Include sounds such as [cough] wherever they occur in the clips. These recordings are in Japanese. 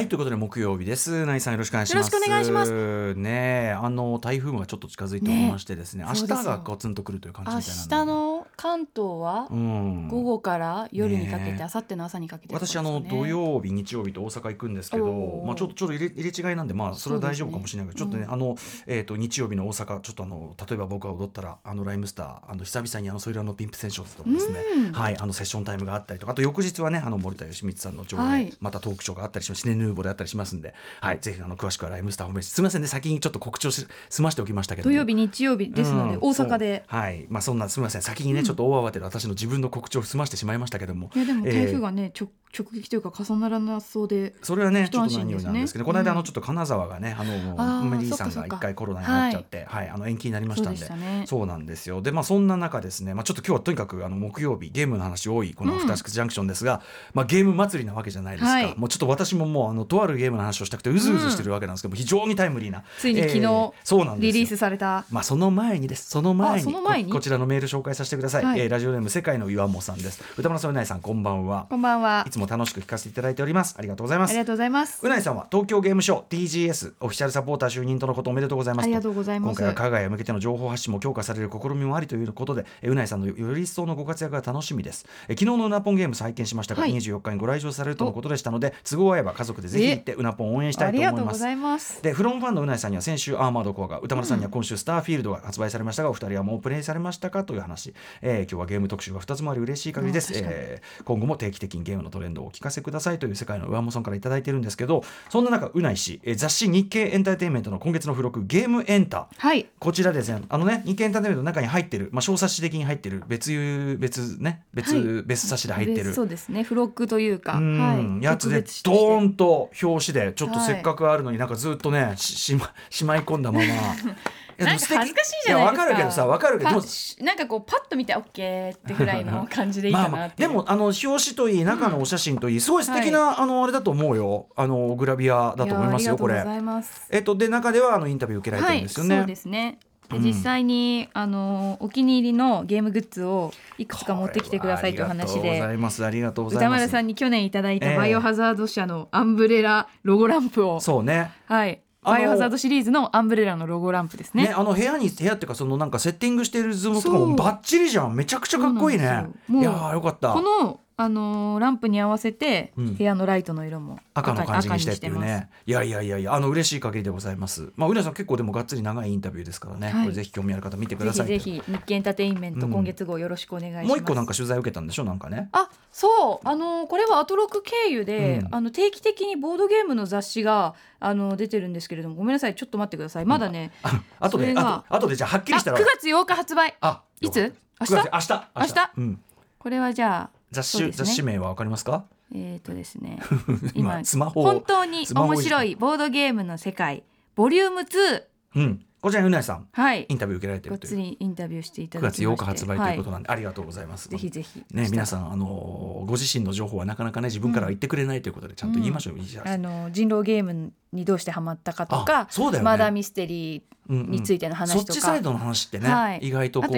はいということで木曜日です。ナイさんよろしくお願いします。よろしくお願いします。ねあの台風がちょっと近づいておりましてですねね明日がガツンとくるという感じ明みたいなんで日の関東はうん。午後から夜にかけねて、明後日の朝にかけて、私あの土曜日日曜日と大阪行くんですけどまあちょっとちょっと入れ入れ違いなんでまあそれは大丈夫かもしれないけど、ちょっとね、うん。あのえっ、と日曜日の大阪ちょっとあの例えば僕が踊ったらあのライムスターあの久々にあのソイルアンドピンプセッションズとかですね、うん。はいあのセッションタイムがあったりとかあと翌日はねあの森田芳光さんの上映、はい。またトークショーがあったりします。シネヌーボーであったりしますんで、はいぜひあの詳しくはライムスターホームページすみませんね先にちょっと告知をし済ましておきましたけども。土曜日日曜日ですので、うん。大阪で。はい。まあそんなすみません。先にね、ちょっと大慌てで私の自分の告知を済ましてしまいましたけども。いやでもえー台風がね、直直撃というか重ならなそうでそれはねち一安ょっと何よりなんですけど、この間あうん。のちょっと金沢がねあのメリーさんが一回コロナになっちゃってはい、あの延期になりましたんで。そうね。そうなんですよ。でまあそんな中ですねまあちょっと今日はとにかくあの木曜日ゲームの話多いこのアフターシックスジャンクションですが、まあゲーム祭りなわけじゃないですか、はい。もうちょっと私ももうあのとあるゲームの話をしたくてうずうずしてるわけなんですけど、非常にタイムリーな。ついに昨日えーそうなんですよ。リリースされた。まあその前にです。その前にここちらのメール紹介させてください、はい。えーラジオネーム世界の岩本さんです。歌村さんうないさんこんばんは。こんばんは。いつも楽しく聞かせていただいております。ありがとうございます。ありがとうございます。うないさんは東京ゲームショー TGS オフィシャルサポーター就任とのことおめでとうございますありがとうございます。今回は海外へ向けての情報発信も強化される試みもありということでえうないさんのより一層のご活躍が楽しみです。え昨日のうなぽんゲームス拝見しましたが、はい。24日にご来場されるとのことでしたので都合合えば家族でぜひ行ってうなぽんを応援したあいとりがとうご思います。ざいますでフロムファンのうないさんには先週アーマードコアが歌丸さんには今週スターフィールドが発売されましたがお二人はもうプレイされましたかという話、えー今日はゲーム特集が2つもあり嬉しい限りです、えー今後も定期的にゲームのトレンドをお聞かせくださいという世界の上本さんからいただいてるんですけどそんな中うない氏、えー雑誌日経エンターテインメントの今月の付録ゲームエンタはい。こちらですね、あのね、日経エンターテインメントの中に入ってる、まあ、小冊子的に入ってる、別有、別ね、別、はい。別冊子で入ってる。そうですね。付録というか。うん。はい。やつでドーンと表紙でちょっとはい。せっかくあるのになんかずっとねししましまい込んだまま [laughs] なんか恥ずかしいじゃないですか。やわかるけどさわかるけどなんかこうパッと見てオッケーってぐらいの感じでいいまあまあかなっていう。でもあの表紙といい中のお写真といいすごい素敵な、あのあれだと思うよ。あのグラビアだと思いますよこれやありがとうございます。えっとで中ではあのインタビュー受けられてはい、るんですよね、そうですね。でうん。実際にあのお気に入りのゲームグッズをいくつか持ってきてくださいという話これはありがとうござで。います。ありがとうございます。歌丸さんに去年いただいええ。たバイオハザード社のアンブレラロゴランプを、そうね。はい、バイオハザードシリーズのアンブレラのロゴランプですね。ね、あの部屋に部屋っていうかそのなんかセッティングしている図もとかもバッチリじゃん。めちゃくちゃかっこいいね。いやーよかった。このあのーランプに合わせてうん。部屋のライトの色も赤の感じにしてっていうね。いやいやいやいやあの嬉しい限りでございます。まあうなさん結構でもがっつり長いインタビューですからね、はい。これぜひ興味ある方見てくぜださいひぜひ日経エンターテインメント、うん。今月号よろしくお願いします。もう一個なんか取材受けたんでしょ？なんかね。あそう。あのこれはアトロク経由で、うん。あの定期的にボードゲームの雑誌があの出てるんですけれどもごめんなさい。ちょっと待ってください。まだね、あ [laughs] 後でそれがあと後でじゃあはっきあ9りしたら。月8日発売。あいつ？明日9月明日。明日？うん、これはじゃあ雑誌、ね。雑誌名はわかりますか？えっ、とですね。[laughs] 今今スマホを本当に面白いボードゲームの世界ボリューム2うんこちらにうなさんはい。インタビュー受けられてるという。りインタビューしていた9月だきまして。8日発売ということはなんで、ありがとうございます。いぜひぜひ。ね、皆さん、あのーご自身の情報はなかなかね自分からは言ってくれないということでちゃんと言いましょう、いいじゃないあの人狼ゲームにどうしてハマったかとあか、ね。マダーミステリーうんうんについての話とか。そっちサイドの話ってね、はい。意外とこ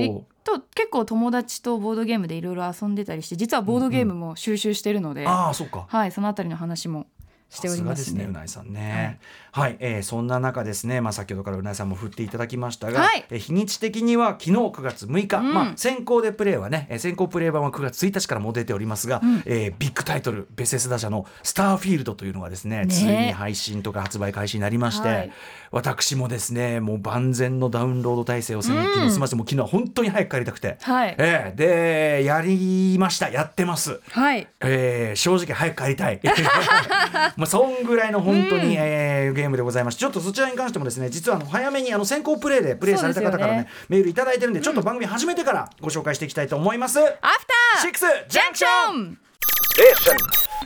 と結構友達とボードゲームでいろいろ遊んでたりして実はボードゲームも収集してるので、あそうか。はいそのあたりの話もしておりますね。ですねう。ないさんね。はい、えーそんな中ですねまあ先ほどからうないさんも振っていただきましたが、はい。えー日にち的には昨日9月6日、うん。まあ先行でプレイはね、えー先行プレイ版は9月1日からもう出ておりますが、うん。えービッグタイトルベセスダ社のスターフィールドというのがですねねついに配信とか発売開始になりまして、はい。私もですねもう万全のダウンロード体制をするうん。昨日済ませてもう昨日は本当に早く帰りたくて、はい。えーでやりました。やってます。はい。えー正直早く帰りたい [laughs] もうそんぐらいの本当に、うん。えーゲームでございます。ちょっとそちらに関してもですね実はあの早めにあの先行プレイでプレイされた方からねね。メールいただいてるんでちょっと番組始めてからご紹介していきたいと思います、アフターシックスジャンクション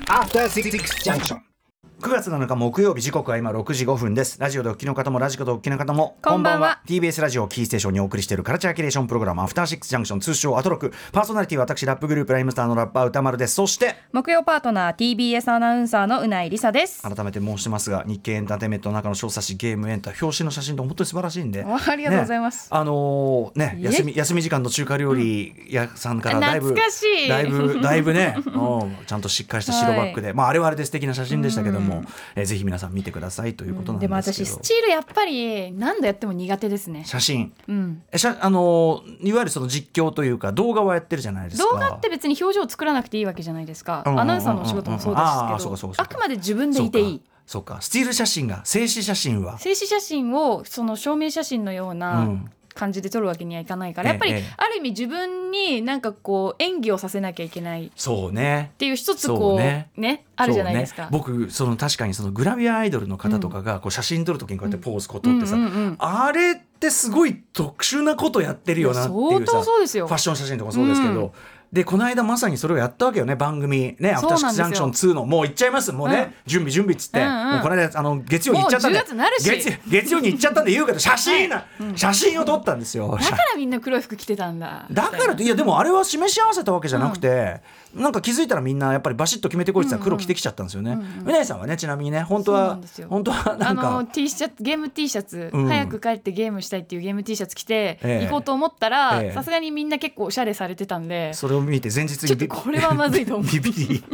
After Six Junction. 9月7日木曜日時刻は今6時5分です。ラジオでお聞きの方もラジコでお聞きの方もこんばんは。TBS ラジオキーステーションにお送りしているカルチャーキュレーションプログラムアフターシックスジャンクション通称アトロク。パーソナリティは私ラップグループライムスターのラッパー歌丸です。そして木曜パートナー TBS アナウンサーのうないりさです。改めて申しますが日経エンターテインメントの中の小冊子ゲームエンター表紙の写真と本当に素晴らしいんで。あありがとうございます。ね。あのーね休み休み時間の中華料理屋さんからだいぶ、だいぶだいぶね、[laughs] うん、ちゃんとしっかりした白バッグで、まああれはあれで素敵な写真でしたけども、も、えーぜひ皆さん見てくださいということなんでもですけど、私スチールやっぱり何度やっても苦手ですね。写真。うん。えしゃあのーいわゆるその実況というか動画はやってるじゃないですか。動画って別に表情を作らなくていいわけじゃないですか。うんうんうんうん。アナウンサーのお仕事もそうですけどあくまで自分でいていい。そうか。スティール写真が静止写真は。静止写真をその証明写真のよううなん感じで撮るわけにはいかないから、やっぱりええある意味自分になんかこう演技をさせなきゃいけないっそうね。ていう一つこうね。ねあるじゃないですか。ね、僕その確かにそのグラビアアイドルの方とかがこう写真撮るときにこうやってポーズこう撮ってさ、あれってすごい特殊なことやってるよなっていう相さ当そうですよ。ファッション写真とかもそうですけど、うんでこの間まさにそれをやったわけよね番組。ね「アフターシックスジャンクション2」の。もう行っちゃいます。もうね、うん。準備準備っつって、うんうんもうこの間あの月曜に行っちゃったんで。もう10月月月曜に行っちゃったんで言うけど写真な、写真を撮ったんですよ。だからみんな黒い服着てたんだ。だからといやでもあれは示し合わせたわけじゃなくて、なんか気づいたらみんなやっぱりバシッと決めてこいってたら黒着てきちゃったんですよね。うな、ぎさんはねちなみにね本当は本当はなあんか。の T シャツゲーム T シャツ、うん。早く帰ってゲームしたいっていうゲーム T シャツ着てええ。行こうと思ったらええ。さすがにみんな結構おしゃれされてたんで。それを見て前日にちょっとこれはまずいと思う。ビビり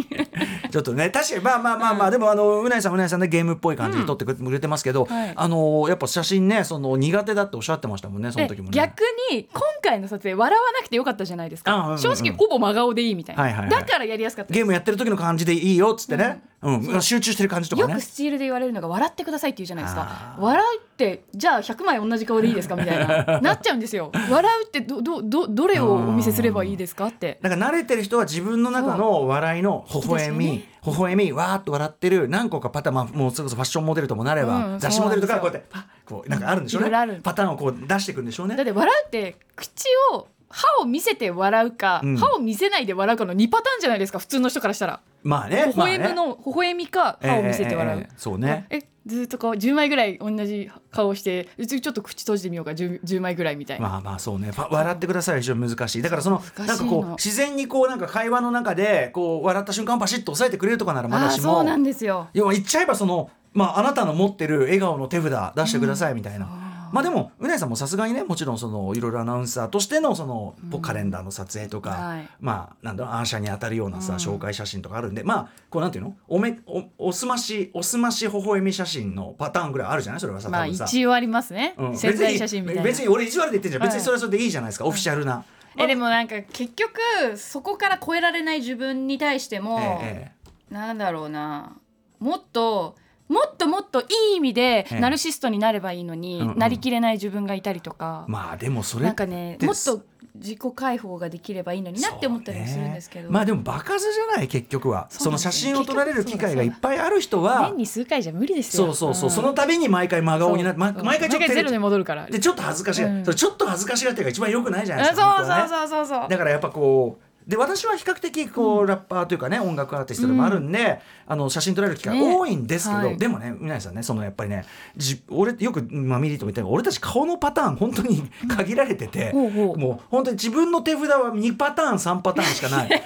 ちょっとね確かにまあまあまあまあ、でもあのうなぎさんうなぎさんでゲームっぽい感じで撮ってくれてますけど、はい。あのやっぱ写真ねその苦手だっておっしゃってましたもんねその時もね。で逆に今回の撮影笑わなくてよかったじゃないですか、あうんうんうん。正直ほぼ真顔でいいみたいな、はいはいはい。だからやりやすかったゲームやってる時の感じでいいよっつってね、うん。集中してる感じとかね。よく。スチールで言われるのが笑ってくださいって言うじゃないですあかー。笑うってじゃあ100枚同じ顔でいいですかみたいな。[laughs] なっちゃうんですよ。笑うってどどどどれをお見せすればいいですかって。だから慣れてる人は自分の中の笑いの微笑み、微笑みわーっと笑ってる何個かパターン、まあ、もうそれこそファッションモデルともなれば、うん雑誌モデルとかこうやってパッこうなんかあるんでしょうね。パターンをこう出していくんでしょうね。だって笑うって口を歯を見せて笑うか、うん。歯を見せないで笑うかの2パターンじゃないですか普通の人からしたら。まあね微笑むの、微笑みか歯を見せて笑う、ええええええそうね。えずっとこう10枚ぐらい同じ顔してうちちょっと口閉じてみようか 10, 10枚ぐらいみたいな、まあまあそうね。笑ってくださいは非常に難しい。だからそのなんかこう自然にこうなんか会話の中でこう笑った瞬間パシッと押さえてくれるとかならまだしもあーそうなんですよ。要は言っちゃえばその、まあ、あなたの持ってる笑顔の手札出してくださいみたいな。まあでもうなぎさんもさすがにねもちろんそのいろいろアナウンサーとしてのその、ポカレンダーの撮影とか、はい。まあなんだろうアーシャに当たるようなさ、うん。紹介写真とかあるんでまあこうなんていうの？おめおおすましおすまし微笑み写真のパターンぐらいあるじゃない？それはさまあ一応ありますね、うん。写真みたいな。別に別に俺意地悪で言ってんじゃん、はい。別にそれはそれでいいじゃないですか、オフィシャルな。えでもなんか結局そこから超えられない自分に対しても、ええなんだろうなもっともっともっといい意味でええ。ナルシストになればいいのに、うんうん。なりきれない自分がいたりとか、まあでもそれなんかねもっと自己解放ができればいいのになって思ったりもするんですけど、そうねまあでも場数じゃない結局は。その写真を撮られる機会がいっぱいある人は年に数回じゃ無理ですよ。そうそうそう、ん。その度に毎回真顔になって、まそう毎回ちょっとゼロに戻るから。でちょっと恥ずかしい、うん。それちょっと恥ずかしがってが一番良くないじゃないですそうか。本当はね。そうそうそうそう。だからやっぱこうで私は比較的こう、ラッパーというかね音楽アーティストでもあるんで、あの写真撮られる機会ね。多いんですけど、はい。でもねうなぎさんねそのやっぱりねじ俺よく、まあ、ミリーとも言ったけど俺たち顔のパターン本当に限られてて、ほうほう。もう本当に自分の手札は2パターン3パターンしかない。[laughs] で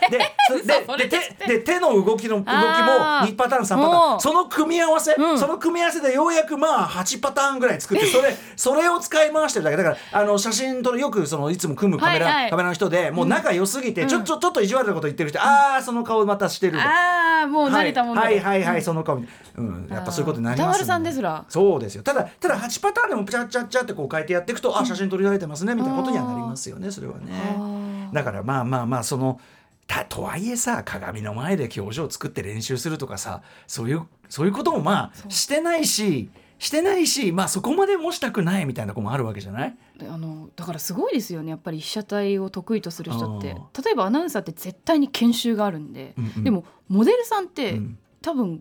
そでで手で手の動きの動きもあー2パターン3パターン。その組み合わせ、うん。その組み合わせでようやくまあ8パターンぐらい作って [laughs] それそれを使い回してるだけ。だからあの写真撮るよくそのいつも組むカメラ、はいはい。カメラの人でもう仲良すぎて、ちょちょちょっと意地悪なこと言ってる人、ああその顔またしてるとああもう慣れたもんだはいはいはいはい、その顔うんやっぱそういうことになりますさんですら。そうですよ。ただただ8パターンでもチャッチャッチャってこう変えてやっていくと、あ写真撮りられてますねみたいなことにはなりますよねそれはね。だからまあまあまあそのたとはいえさ鏡の前で表情を作って練習するとかさそういうそういうこともまあしてないししてないしまあそこまでもしたくないみたいな子もあるわけじゃない？あのだからすごいですよね。やっぱり被写体を得意とする人って。あ例えばアナウンサーって絶対に研修があるんで、うんうん。でもモデルさんって、うん。多分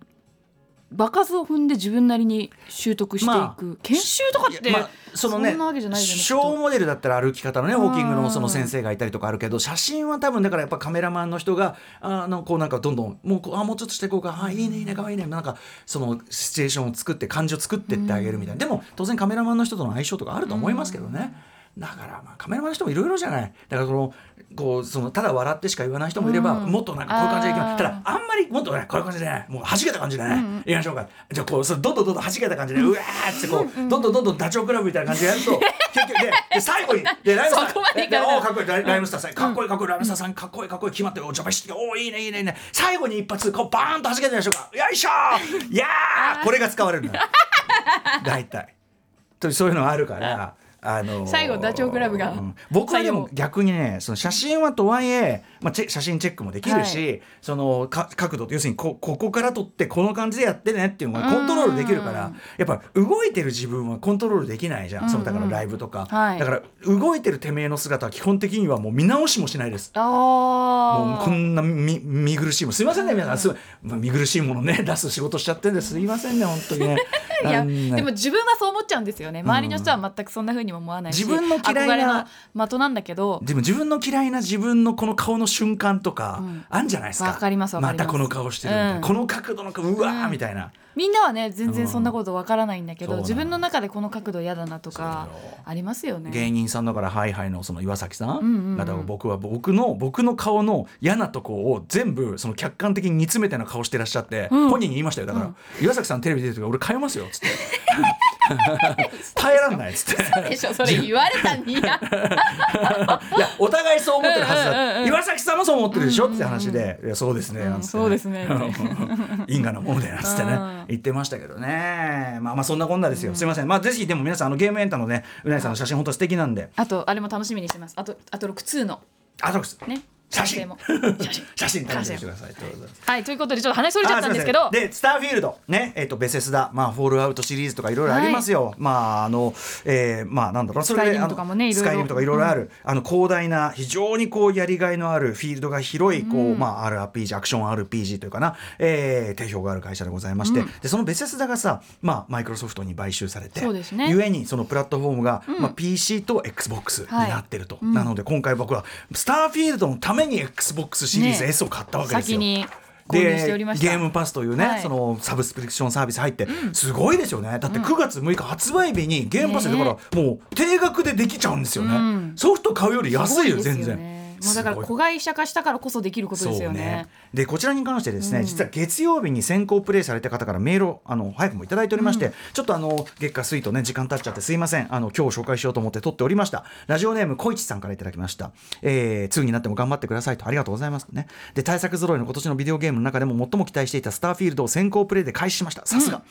場数を踏んで自分なりに習得していく、まあ研修とかって、まあそのねそんなわけじゃないじゃんショーモデルだったら歩き方のねうんウォーキングのその先生がいたりとかあるけど写真は多分だからやっぱカメラマンの人があのこうなんかどんどんもうあもうちょっとしていこうかあいいねいいねかわいいねなんかそのシチュエーションを作って感情を作ってってあげるみたいな。でも当然カメラマンの人との相性とかあると思いますけどね。だからまあカメラマンの人もいろいろじゃない。だからこのこうそのただ笑ってしか言わない人もいれば、うん。もっとなんかこういう感じでいきます。ただあんまりもっとねこういう感じでねもう弾けた感じでね、い。きましょうか。じゃあこうそれどんどんどんどん弾けた感じでうわーってこう、どんどんどんどんダチョウ倶楽部みたいな感じでやると [laughs] 結局でで最後にでライムスターかっこいいライムスターさんかっこいい。かっこいいライムスターさんかっこいいかっこいい決まっておジャパシティおーいいねいいねいいね。最後に一発こうバーンと弾けてみましょうか。よいしょー。い [laughs] やーこれが使われるの。よ大体。とそういうのがあるから。あのー最後ダチョウ倶楽部がうん。僕はでも逆にねその写真はとはいえ、まあ、写真チェックもできるし、そのか角度要するにこここから撮ってこの感じでやってねっていうのがコントロールできるからやっぱ動いてる自分はコントロールできないじゃん、そのだからライブとか、はい。だから動いてるてめえの姿は基本的にはもう見直しもしないです。あもうこあんな見見苦しいもん。すいませんね皆さん。すまあ見苦しいものね出す仕事しちゃってんですいませんね本当にね。[laughs] いやでも自分はそう思っちゃうんですよね。周りの人は全くそんな風にも思わないし自分の嫌いな的なんだけど。でも自分の嫌いな自分のこの顔の瞬間とか、ん。あんじゃないですか。わかりまたこの顔してるみたいな、うん。この角度の顔うわーみたいな、みんなはね全然そんなことわからないんだけど、うん自分の中でこの角度嫌だなとかありますよね。芸人さんだからハイハイのその岩崎さん、んうんうん。だから僕は僕の僕の顔の嫌なとこを全部その客観的に煮詰めたような顔してらっしゃって、うん。本人に言いましたよ。だから、岩崎さんテレビ出てる時俺変えますよっつって。[laughs] 耐えらんないっつって。でしょ。それ言われたにや。[laughs] いやお互いそう思ってるはずだ、うんうんうんうん。岩崎さんもそう思ってるでしょ？って話で、いやそうですね、なんそうですね。[laughs] 因果なものだよなつってね。うん言ってましたけどね。まあまあそんなこんなですよ、すいません。まあぜひでも皆さんあのゲームエンタのねうなぎさんの写真本当素敵なんで。あとあれも楽しみにしてます。あとあと6通の。あそうですね写真。写真。[laughs] 楽しみにしてください。とうございますはいということでちょっと話それちゃったんですけど。でスターフィールド。ねえっ、とベセスダまあフォールアウトシリーズとかいろいろありますよ、まああのえーまあなんだろう。それでスとかもねスカイリムとかいろいろある、あの広大な非常にこうやりがいのあるフィールドが広いこう、まあ RPG アクション RPG というかな、えー、定評がある会社でございまして、でそのベセスダがさまあマイクロソフトに買収されてそうですね。ゆえにそのプラットフォームが、まあ PC と XBOX になってると、なので今回僕はスターフィールドのために XBOX シリーズね S を買ったわけですよ。先に購入しておりました。ゲームパスというね、はい。そのサブスクリプションサービス入って、すごいですよね。だって9月6日発売日にゲームパスでだからもう定額でできちゃうんですよね、うん。ソフト買うより安いよ全然、ねもうだから子会社化したからこそできることですよね。でこちらに関してですね、実は月曜日に先行プレイされた方からメールをあの早くもいただいておりまして、ちょっとあの月下水とね時間経っちゃってすいません。あの今日紹介しようと思って撮っておりました。ラジオネーム小市さんからいただきました、えー、2になっても頑張ってくださいとありがとうございますね。で対策揃いの今年のビデオゲームの中でも最も期待していたスターフィールドを先行プレイで開始しました。さすが、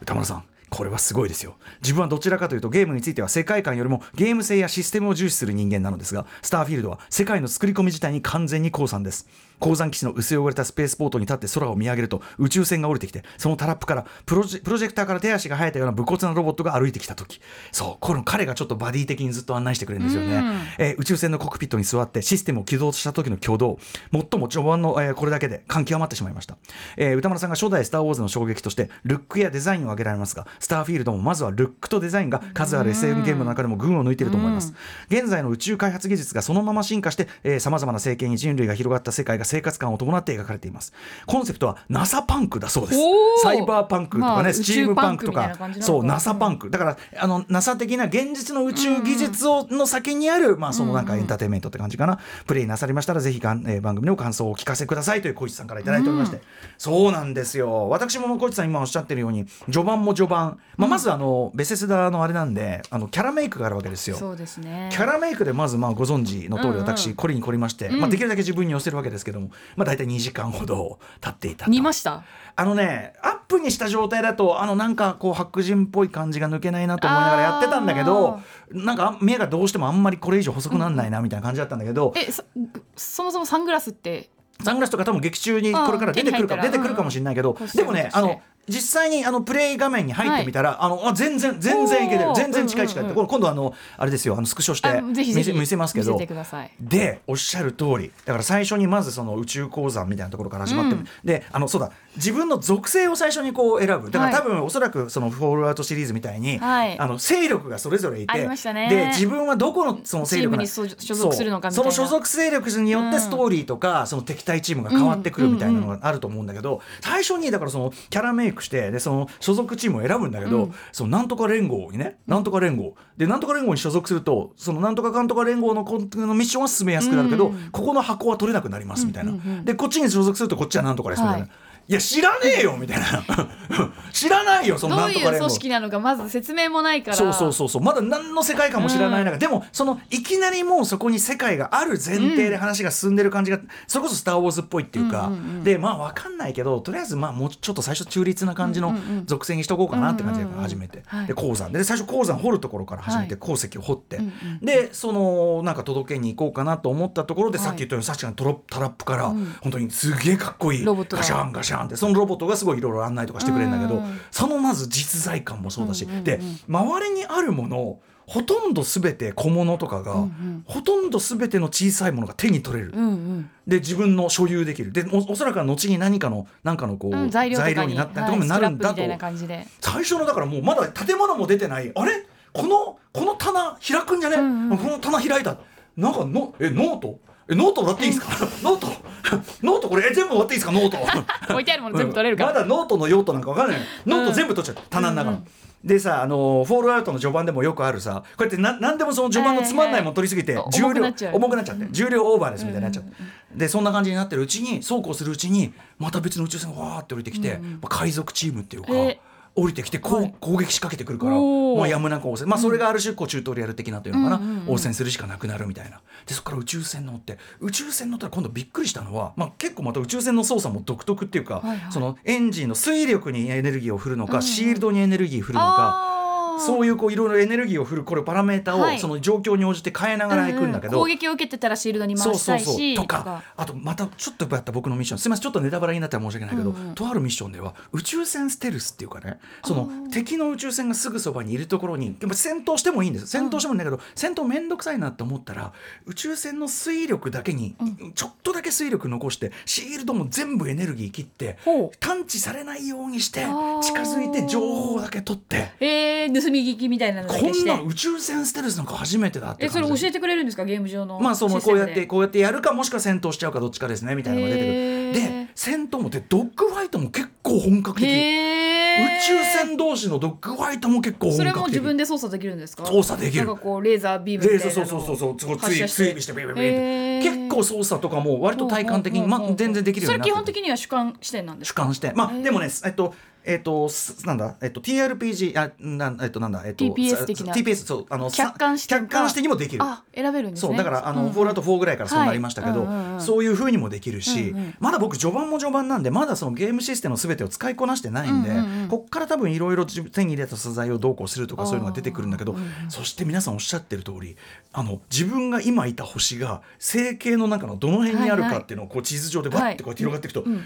歌丸さんこれはすごいですよ。自分はどちらかというとゲームについては世界観よりもゲーム性やシステムを重視する人間なのですがスターフィールドは世界の作り込み自体に完全に降参です。鉱山基地の薄汚れたスペースポートに立って空を見上げると宇宙船が降りてきてそのタラップからプロジェクターから手足が生えたような武骨なロボットが歩いてきた時。そうこの彼がちょっとバディ的にずっと案内してくれるんですよね、えー宇宙船のコックピットに座ってシステムを起動した時の挙動。最も序盤の、えーこれだけで感極まってしまいました、えー歌丸さんが初代スター・ウォーズの衝撃としてルックやデザインを挙げられますがスターフィールドもまずはルックとデザインが数ある SM ゲームの中でも群を抜いていると思います。現在の宇宙開発技術がそのまま進化してさまざまな政権に人類が広がった世界が生活感を伴って描かれています。コンセプトは NASA パンクだそうです。サイバーパンクとかね、まあスチームパンクとか。そう NASA パンク。だからあの NASA 的な現実の宇宙技術をの先にある、まあそのなんかエンターテインメントって感じかな、プレイなさりましたらぜひがん、えー番組の感想をお聞かせくださいという小市さんからいただいておりまして、そうなんですよ。私も小市さん今おっしゃってるように序盤も序盤、まあ、まずあの、ベセスダのあれなんであのキャラメイクがあるわけですよ。そうですね。キャラメイクでまずまあご存知の通りうんうん。私凝りに凝りまして、まあ、できるだけ自分に寄せるわけですけども、まあ、大体2時間ほど経っていたと。見ました？あのねアップにした状態だとあのなんかこう白人っぽい感じが抜けないなと思いながらやってたんだけどなんか目がどうしてもあんまりこれ以上細くなんないなみたいな感じだったんだけど、えそそもそもサングラスって？サングラスとか多分劇中にこれから出てくるか出てくるかもしれないけど、うん。うんでもねあの実際にあのプレイ画面に入ってみたら、あのあ全然全然いけてる。全然近い近いって、うんうん今度あのあれですよあのスクショして見せ見せますけど。でおっしゃる通り。だから最初にまずその宇宙鉱山みたいなところから始まって、うん。であのそうだ自分の属性を最初にこう選ぶ。だからはい。多分おそらくそのフォールアウトシリーズみたいに、はい。あの勢力がそれぞれいてありましたね。で自分はどこのその勢力に所所属するのかその所属勢力によってストーリーとか、その敵対チームが変わってくるみたいなのがあると思うんだけど、最初にだからそのキャラメイイクしてでその所属チームを選ぶんだけど、うん。そのなんとか連合にねなんとか連合。でなんとか連合に所属するとそのなんとかかんとか連合のこのミッションは進めやすくなるけど、うん。ここの箱は取れなくなりますみたいな、うんうんうん。でこっちに所属するとこっちはなんとかですみたいな。はいいや知らねえよみたいな。[laughs] 知らないよそのどうんいう組織なのかまず説明もないから。そうそうそうそう。まだ何の世界観も知らない中、でもそのいきなりもうそこに世界がある前提で話が進んでる感じが、それこそ「スター・ウォーズ」っぽいっていうか、うんうんうんでまあ分かんないけどとりあえずまあもうちょっと最初中立な感じのうんうんうん。属性にしとこうかなって感じでうんうんうん始めて、はい。で鉱山。で最初鉱山掘るところから始めて、はい。鉱石を掘って、うんうんでそのなんか届けに行こうかなと思ったところで、はいさっき言ったように確かにトロタラップから、うん。本当にすげえかっこいい。ロボットが。ガシャンガシャンってそのロボットがすごいいろいろ案内とかしてくれるんだけど、うん。そのまず実在感もそうだし、で周りにあるものほとんど全て小物とかが、うんうん。ほとんど全ての小さいものが手に取れる、うんうん。で自分の所有できる。でおおそらくは後に何かの何かのこう、うん材料にになったりとかはいもなるんだと、スクラップみたいな感じで。最初のだからもうまだ建物も出てない。あれ？このこの棚開くんじゃね、うんうん。この棚開いた。なんかのえノート？えノートもらっていいで [laughs] [laughs] すか、ノート？ノートこれえ全部もらっていいですか？ノート。置いてあるもの全部取れるから、まだノートの用途なんか分かんない。ノート全部取っちゃった棚の中の。うんうんでさあのフォールアウトの序盤でもよくあるさこうやってな何でもその序盤のつまんないもの取りすぎて重量重くなっちゃって重量オーバーですみたいになっちゃって。でそんな感じになってるうちにそうこうするうちにまた別の宇宙船がわーって降りてきて、うん。うんまあ、海賊チームっていうかへ降りてきてこう、はい。攻撃仕掛けてくるからもうやむなく応戦。まあそれがある種こうチュートリアル的なというのかな、うん応戦するしかなくなるみたいな。でそこから宇宙船乗って宇宙船乗ったら今度びっくりしたのは、まあ、結構また宇宙船の操作も独特っていうか、はいはい。そのエンジンの推力にエネルギーを振るのか、シールドにエネルギー振るのか。そういうこういろいろエネルギーを振るこれパラメータはい。をその状況に応じて変えながらいくんだけど、うう攻撃を受けてたらシールドに回したいし。とか。あとまたちょっとやった僕のミッション。すみませんちょっとネタバレになったら申し訳ないけど、うんうん。とあるミッションでは宇宙船ステルスっていうかねその敵の宇宙船がすぐそばにいるところにでも戦闘してもいいんです。戦闘してもいいんだけど、戦闘めんどくさいなって思ったら宇宙船の水力だけに、ちょっとだけ水力残してシールドも全部エネルギー切ってほう。探知されないようにして近づいて情報だけ取って。えー、盗み聞きみたいなのだこんけして。な宇宙船ステルスなんか初めてだってえそれ教えてくれるんですか？ゲーム上のまあそのシステムで。こうやってこうやってやるかもしくは戦闘しちゃうかどっちかですねみたいなのが出てくる、へー。で戦闘もでドッグファイトも結構本格的。宇へー。宙船同士のドッグファイトも結構本格的。それも自分で操作できるんですか？操作できる。なんかこうレーザービームみレたいなの。ーザーそうそうそうそう。つい発射して。追尾してビビビビビへー。結構操作とかも割と体感的に、まあ、全然できるようになってそれ基本的には主観視点なんですか？主観してまあへー。でもねえっとえっとすなんだ？えっと TRPG あなんえっとなんだ？えっと TPS 的な。TPS そうあのさ客観視客観視的にもできる。あ選べるんですね。そうだからあの、うんフォールアウト4ぐらいからそうなりましたけど、はいうんうんうん。そういう風にもできるし、うんうん。まだ僕序盤も序盤なんでまだそのゲームシステムの全てを使いこなしてないんで、うんうんうん。こっから多分いろいろ手に入れた素材をどうこうするとかそういうのが出てくるんだけど、そして皆さんおっしゃってる通りあの自分が今いた星が星系の中のどの辺にあるかっていうのをこう地図上でバッてこうやって広がっていくと、うん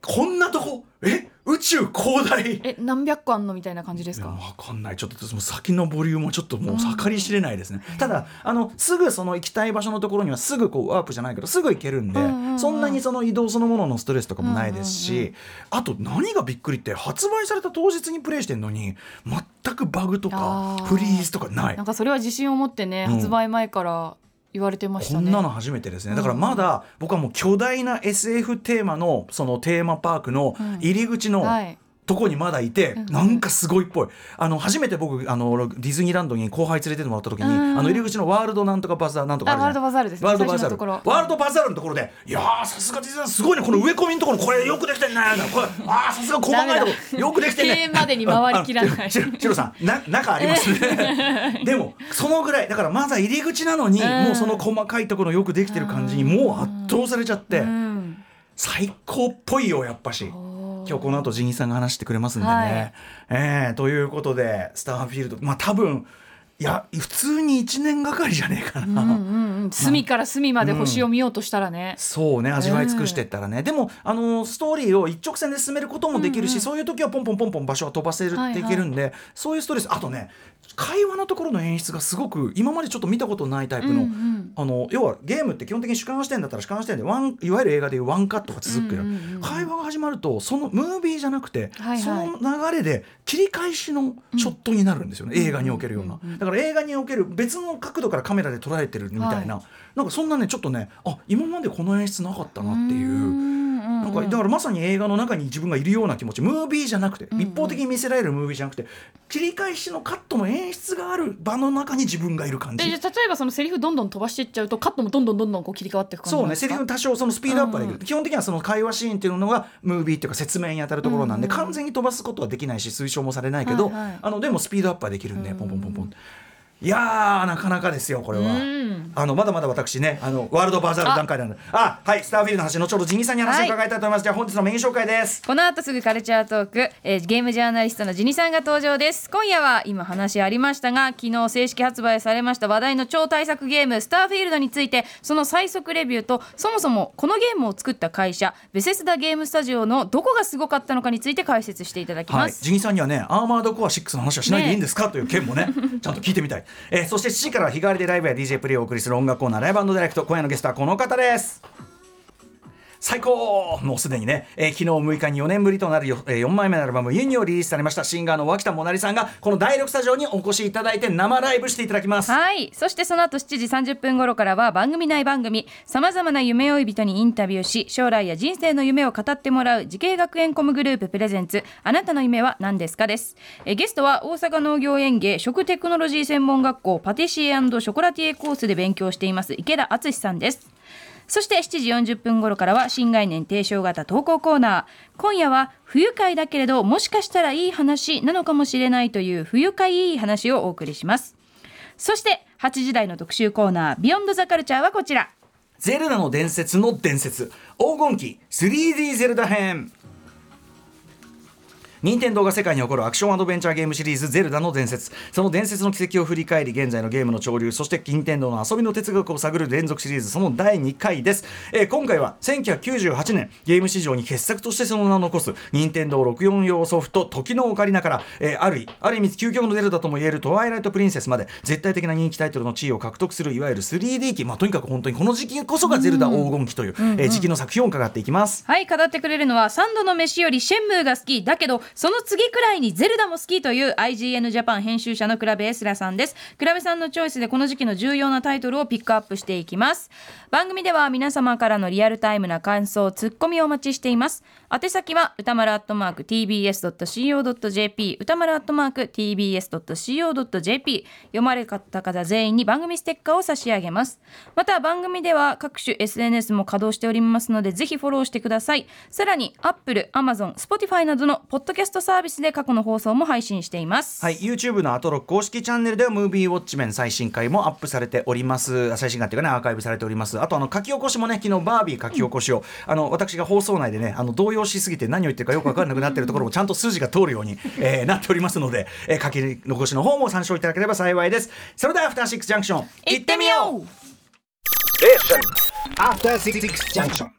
こんなとこ？え？宇宙広大？え何百個あんのみたいな感じですか？わかんない。ちょっとその先のボリュームはちょっともう計り知れないですね、ただあのすぐその行きたい場所のところにはすぐこうワープじゃないけどすぐ行けるんで、うんうんうん。そんなにその移動そのもののストレスとかもないですし、うんうんうんあと何がびっくりって発売された当日にプレイしてんのに全くバグとかフリーズとかない。なんかそれは自信を持ってね、うん発売前から言われてましたね。こんなの初めてですね。だからまだ僕はもう巨大な SF テーマのそのテーマパークの入り口のはいとこにまだいて、うんなんかすごいっぽい。あの初めて僕あのディズニーランドに後輩連れてってもらった時に、うんあの入り口のワールドなんとかバザーなんとかあるじゃん。あワールドバザールですね。ワールドバザール。最初のところ。ワールドバザールのところでいやーさすがディズニーランドすごいね。この植え込みのところこれよくできてんね。これあーさすが細かいところ。よくできてんね。までに回りきらない。あシロさんな中ありますね。[laughs] でもそのぐらいだからまだ入り口なのに、うん。もうその細かいところよくできてる感じにもう圧倒されちゃって、うん。最高っぽいよやっぱし。今日この後ジンギさんが話してくれますんでね。はい。えーということでスターフィールド。まあ多分いや普通に1年がかりじゃねえかな。うんうんうん、隅から隅まで星を見ようとしたらね、そうね味わい尽くしてったらね、でもあのストーリーを一直線で進めることもできるし、うんうん。そういう時はポンポンポンポン場所は飛ばせるっていけるんで、そういうストレス。あとね会話のところの演出がすごく今までちょっと見たことないタイプの,、うんうん。あの要はゲームって基本的に主観視点だったら主観視点でワンいわゆる映画でいうワンカットが続くけど、うんうんうん会話が始まるとそのムービーじゃなくて、はいはい。その流れで切り返しのショットになるんですよね、映画におけるような、うんうんうんだから映画における別の角度からカメラで捉えてるみたいな、はなんかそんなねちょっとねあ今までこの演出なかったなっていう。んうんなんかだからまさに映画の中に自分がいるような気持ち。ムービーじゃなくて、一方的に見せられるムービーじゃなくて切り返しのカットの演出がある場の中に自分がいる感じ。で例えばそのセリフどんどん飛ばしていっちゃうとカットもどんどんどんどんこう切り替わっていく感じそうねセリフ多少そのスピードアップはできる、基本的にはその会話シーンっていうのがムービーっていうか説明に当たるところなんで、完全に飛ばすことはできないし推奨もされないけど、はいはい。あのでもスピードアップはできるんで、ポンポンポンポンいやーなかなかですよこれは。うん。あのまだまだ私ねあのワールドバザール段階なので。あ。はいスターフィールドの話後ほどジニーさんに話を伺いたいと思います、じゃあ本日のメイン紹介です。この後すぐカルチャートーク、えーゲームジャーナリストのジニさんが登場です。今夜は今話ありましたが昨日正式発売されました話題の超大作ゲームスターフィールドについてその最速レビューとそもそもこのゲームを作った会社ベセスダゲームスタジオのどこがすごかったのかについて解説していただきはい、ます、ジニーさんにはねアーマードコア6の話はしないでいいんですか、という件もね [laughs] ちゃんと聞いてみたい、えーそして7時からは日替わりでライブや DJ プレイをお送りする音楽コーナーライブディレクト。今夜のゲストはこの方です。最高。もうすでにね、えー昨日6日に4年ぶりとなるよ、えー4枚目のアルバム「ユニ」をリリースされましたシンガーの脇田もなりさんがこの第6スタジオにお越しいただいて生ライブしていただきます。はい。そしてその後7時30分頃からは番組内番組さまざまな夢追い人にインタビューし将来や人生の夢を語ってもらう滋慶学園 COMグループプレゼンツあなたの夢は何ですかです。えゲストは大阪農業園芸食テクノロジー専門学校パティシエショコラティエコースで勉強しています池田敦さんです。そして7時40分頃からは新概念提唱型投稿コーナー。今夜は不愉快だけれどもしかしたらいい話なのかもしれないという不愉快いい話をお送りします。そして8時台の特集コーナービヨンドザカルチャーはこちら。ゼルダの伝説の伝説。黄金期 3D ゼルダ編。任天堂が世界に誇るアクションアドベンチャーゲームシリーズ「ゼルダの伝説」その伝説の軌跡を振り返り現在のゲームの潮流そして任天堂の遊びの哲学を探る連続シリーズ。その第2回です、えー今回は1998年ゲーム史上に傑作としてその名を残す任天堂64用ソフト「時のオカリナ」から、えーあるある意味究極のゼルダともいえる「トワイライト・プリンセス」まで絶対的な人気タイトルの地位を獲得するいわゆる 3D 機、まあ、とにかく本当にこの時期こそがゼルダ黄金期という、えー時期の作品を伺っていきます。はい語ってくれるのは三度の飯よりシェンムーが好き。だけどその次くらいにゼルダも好きという IGN ジャパン編集者のクラベエスラさんです。クラベさんのチョイスでこの時期の重要なタイトルをピックアップしていきます。番組では皆様からのリアルタイムな感想ツッコミをお待ちしています。宛先は歌丸アットマーク tbs.co.jp 歌丸アットマーク tbs.co.jp 読まれた方全員に番組ステッカーを差し上げます。また番組では各種 SNS も稼働しておりますのでぜひフォローしてください。さらに Apple、Amazon、Spotify などのポッドキャストサービスで過去の放送も配信しています。はい、YouTube のアトロック公式チャンネルではムービーウォッチメン最新回もアップされております。最新回っていうかねアーカイブされております。あとあの書き起こしもね昨日バービー書き起こしを、あの私が放送内でねあの動揺しすぎて何を言ってるかよく分からなくなってるところもちゃんと数字が通るように、[laughs] えーなっておりますので、えー書き残しの方も参照いただければ幸いです。それではアフターシックスジャンクション行ってみよう。Station. After Six Junction.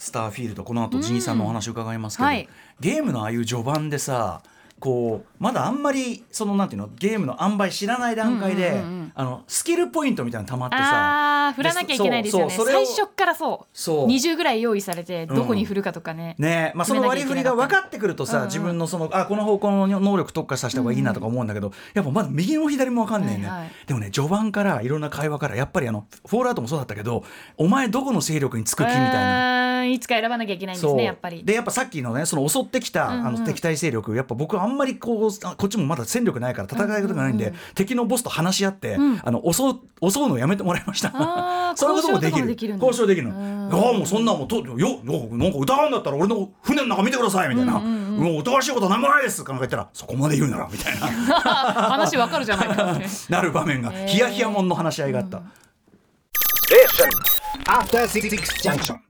スターフィールドこの後ジニーさんのお話を伺いますけど、はい。ゲームのああいう序盤でさこうまだあんまりそのなんていうのゲームの塩梅知らない段階で、あのスキルポイントみたいなのたまってさあー振らなきゃいけないですよね。最初からそう。そう。20ぐらい用意されてどこに振るかとかね、ねまあ、その割り振りが分かってくるとさ、うんうん。自分のそのあこの方向の能力特化させた方がいいなとか思うんだけど、やっぱまだ右も左も分かんないね、はいはい。でもね序盤からいろんな会話からやっぱりあのフォールアウトもそうだったけどお前どこの勢力につく気みたいな。いつか選ばなきゃいけないんですねやっぱり。でやっぱさっきのねその襲ってきた、うんうん。あの敵対勢力やっぱ僕あんまりこうあこっちもまだ戦力ないから戦い方がないんで、敵のボスと話し合って、ん。あの襲う襲うのをやめてもらいました。[laughs] そういうこともできる。交渉できるんだ。交渉できるの。うん。ああもうそんなんもうとよよなんか疑うんだったら俺の船の中見てくださいみたいな、もう疑わしいことなんもないですとかなんか言ったらそこまで言うならみたいな。[laughs] 話わかるじゃないかって。[laughs] なる場面が、ヒヤヒヤもんの話し合いがあった、Station. After Six Junction.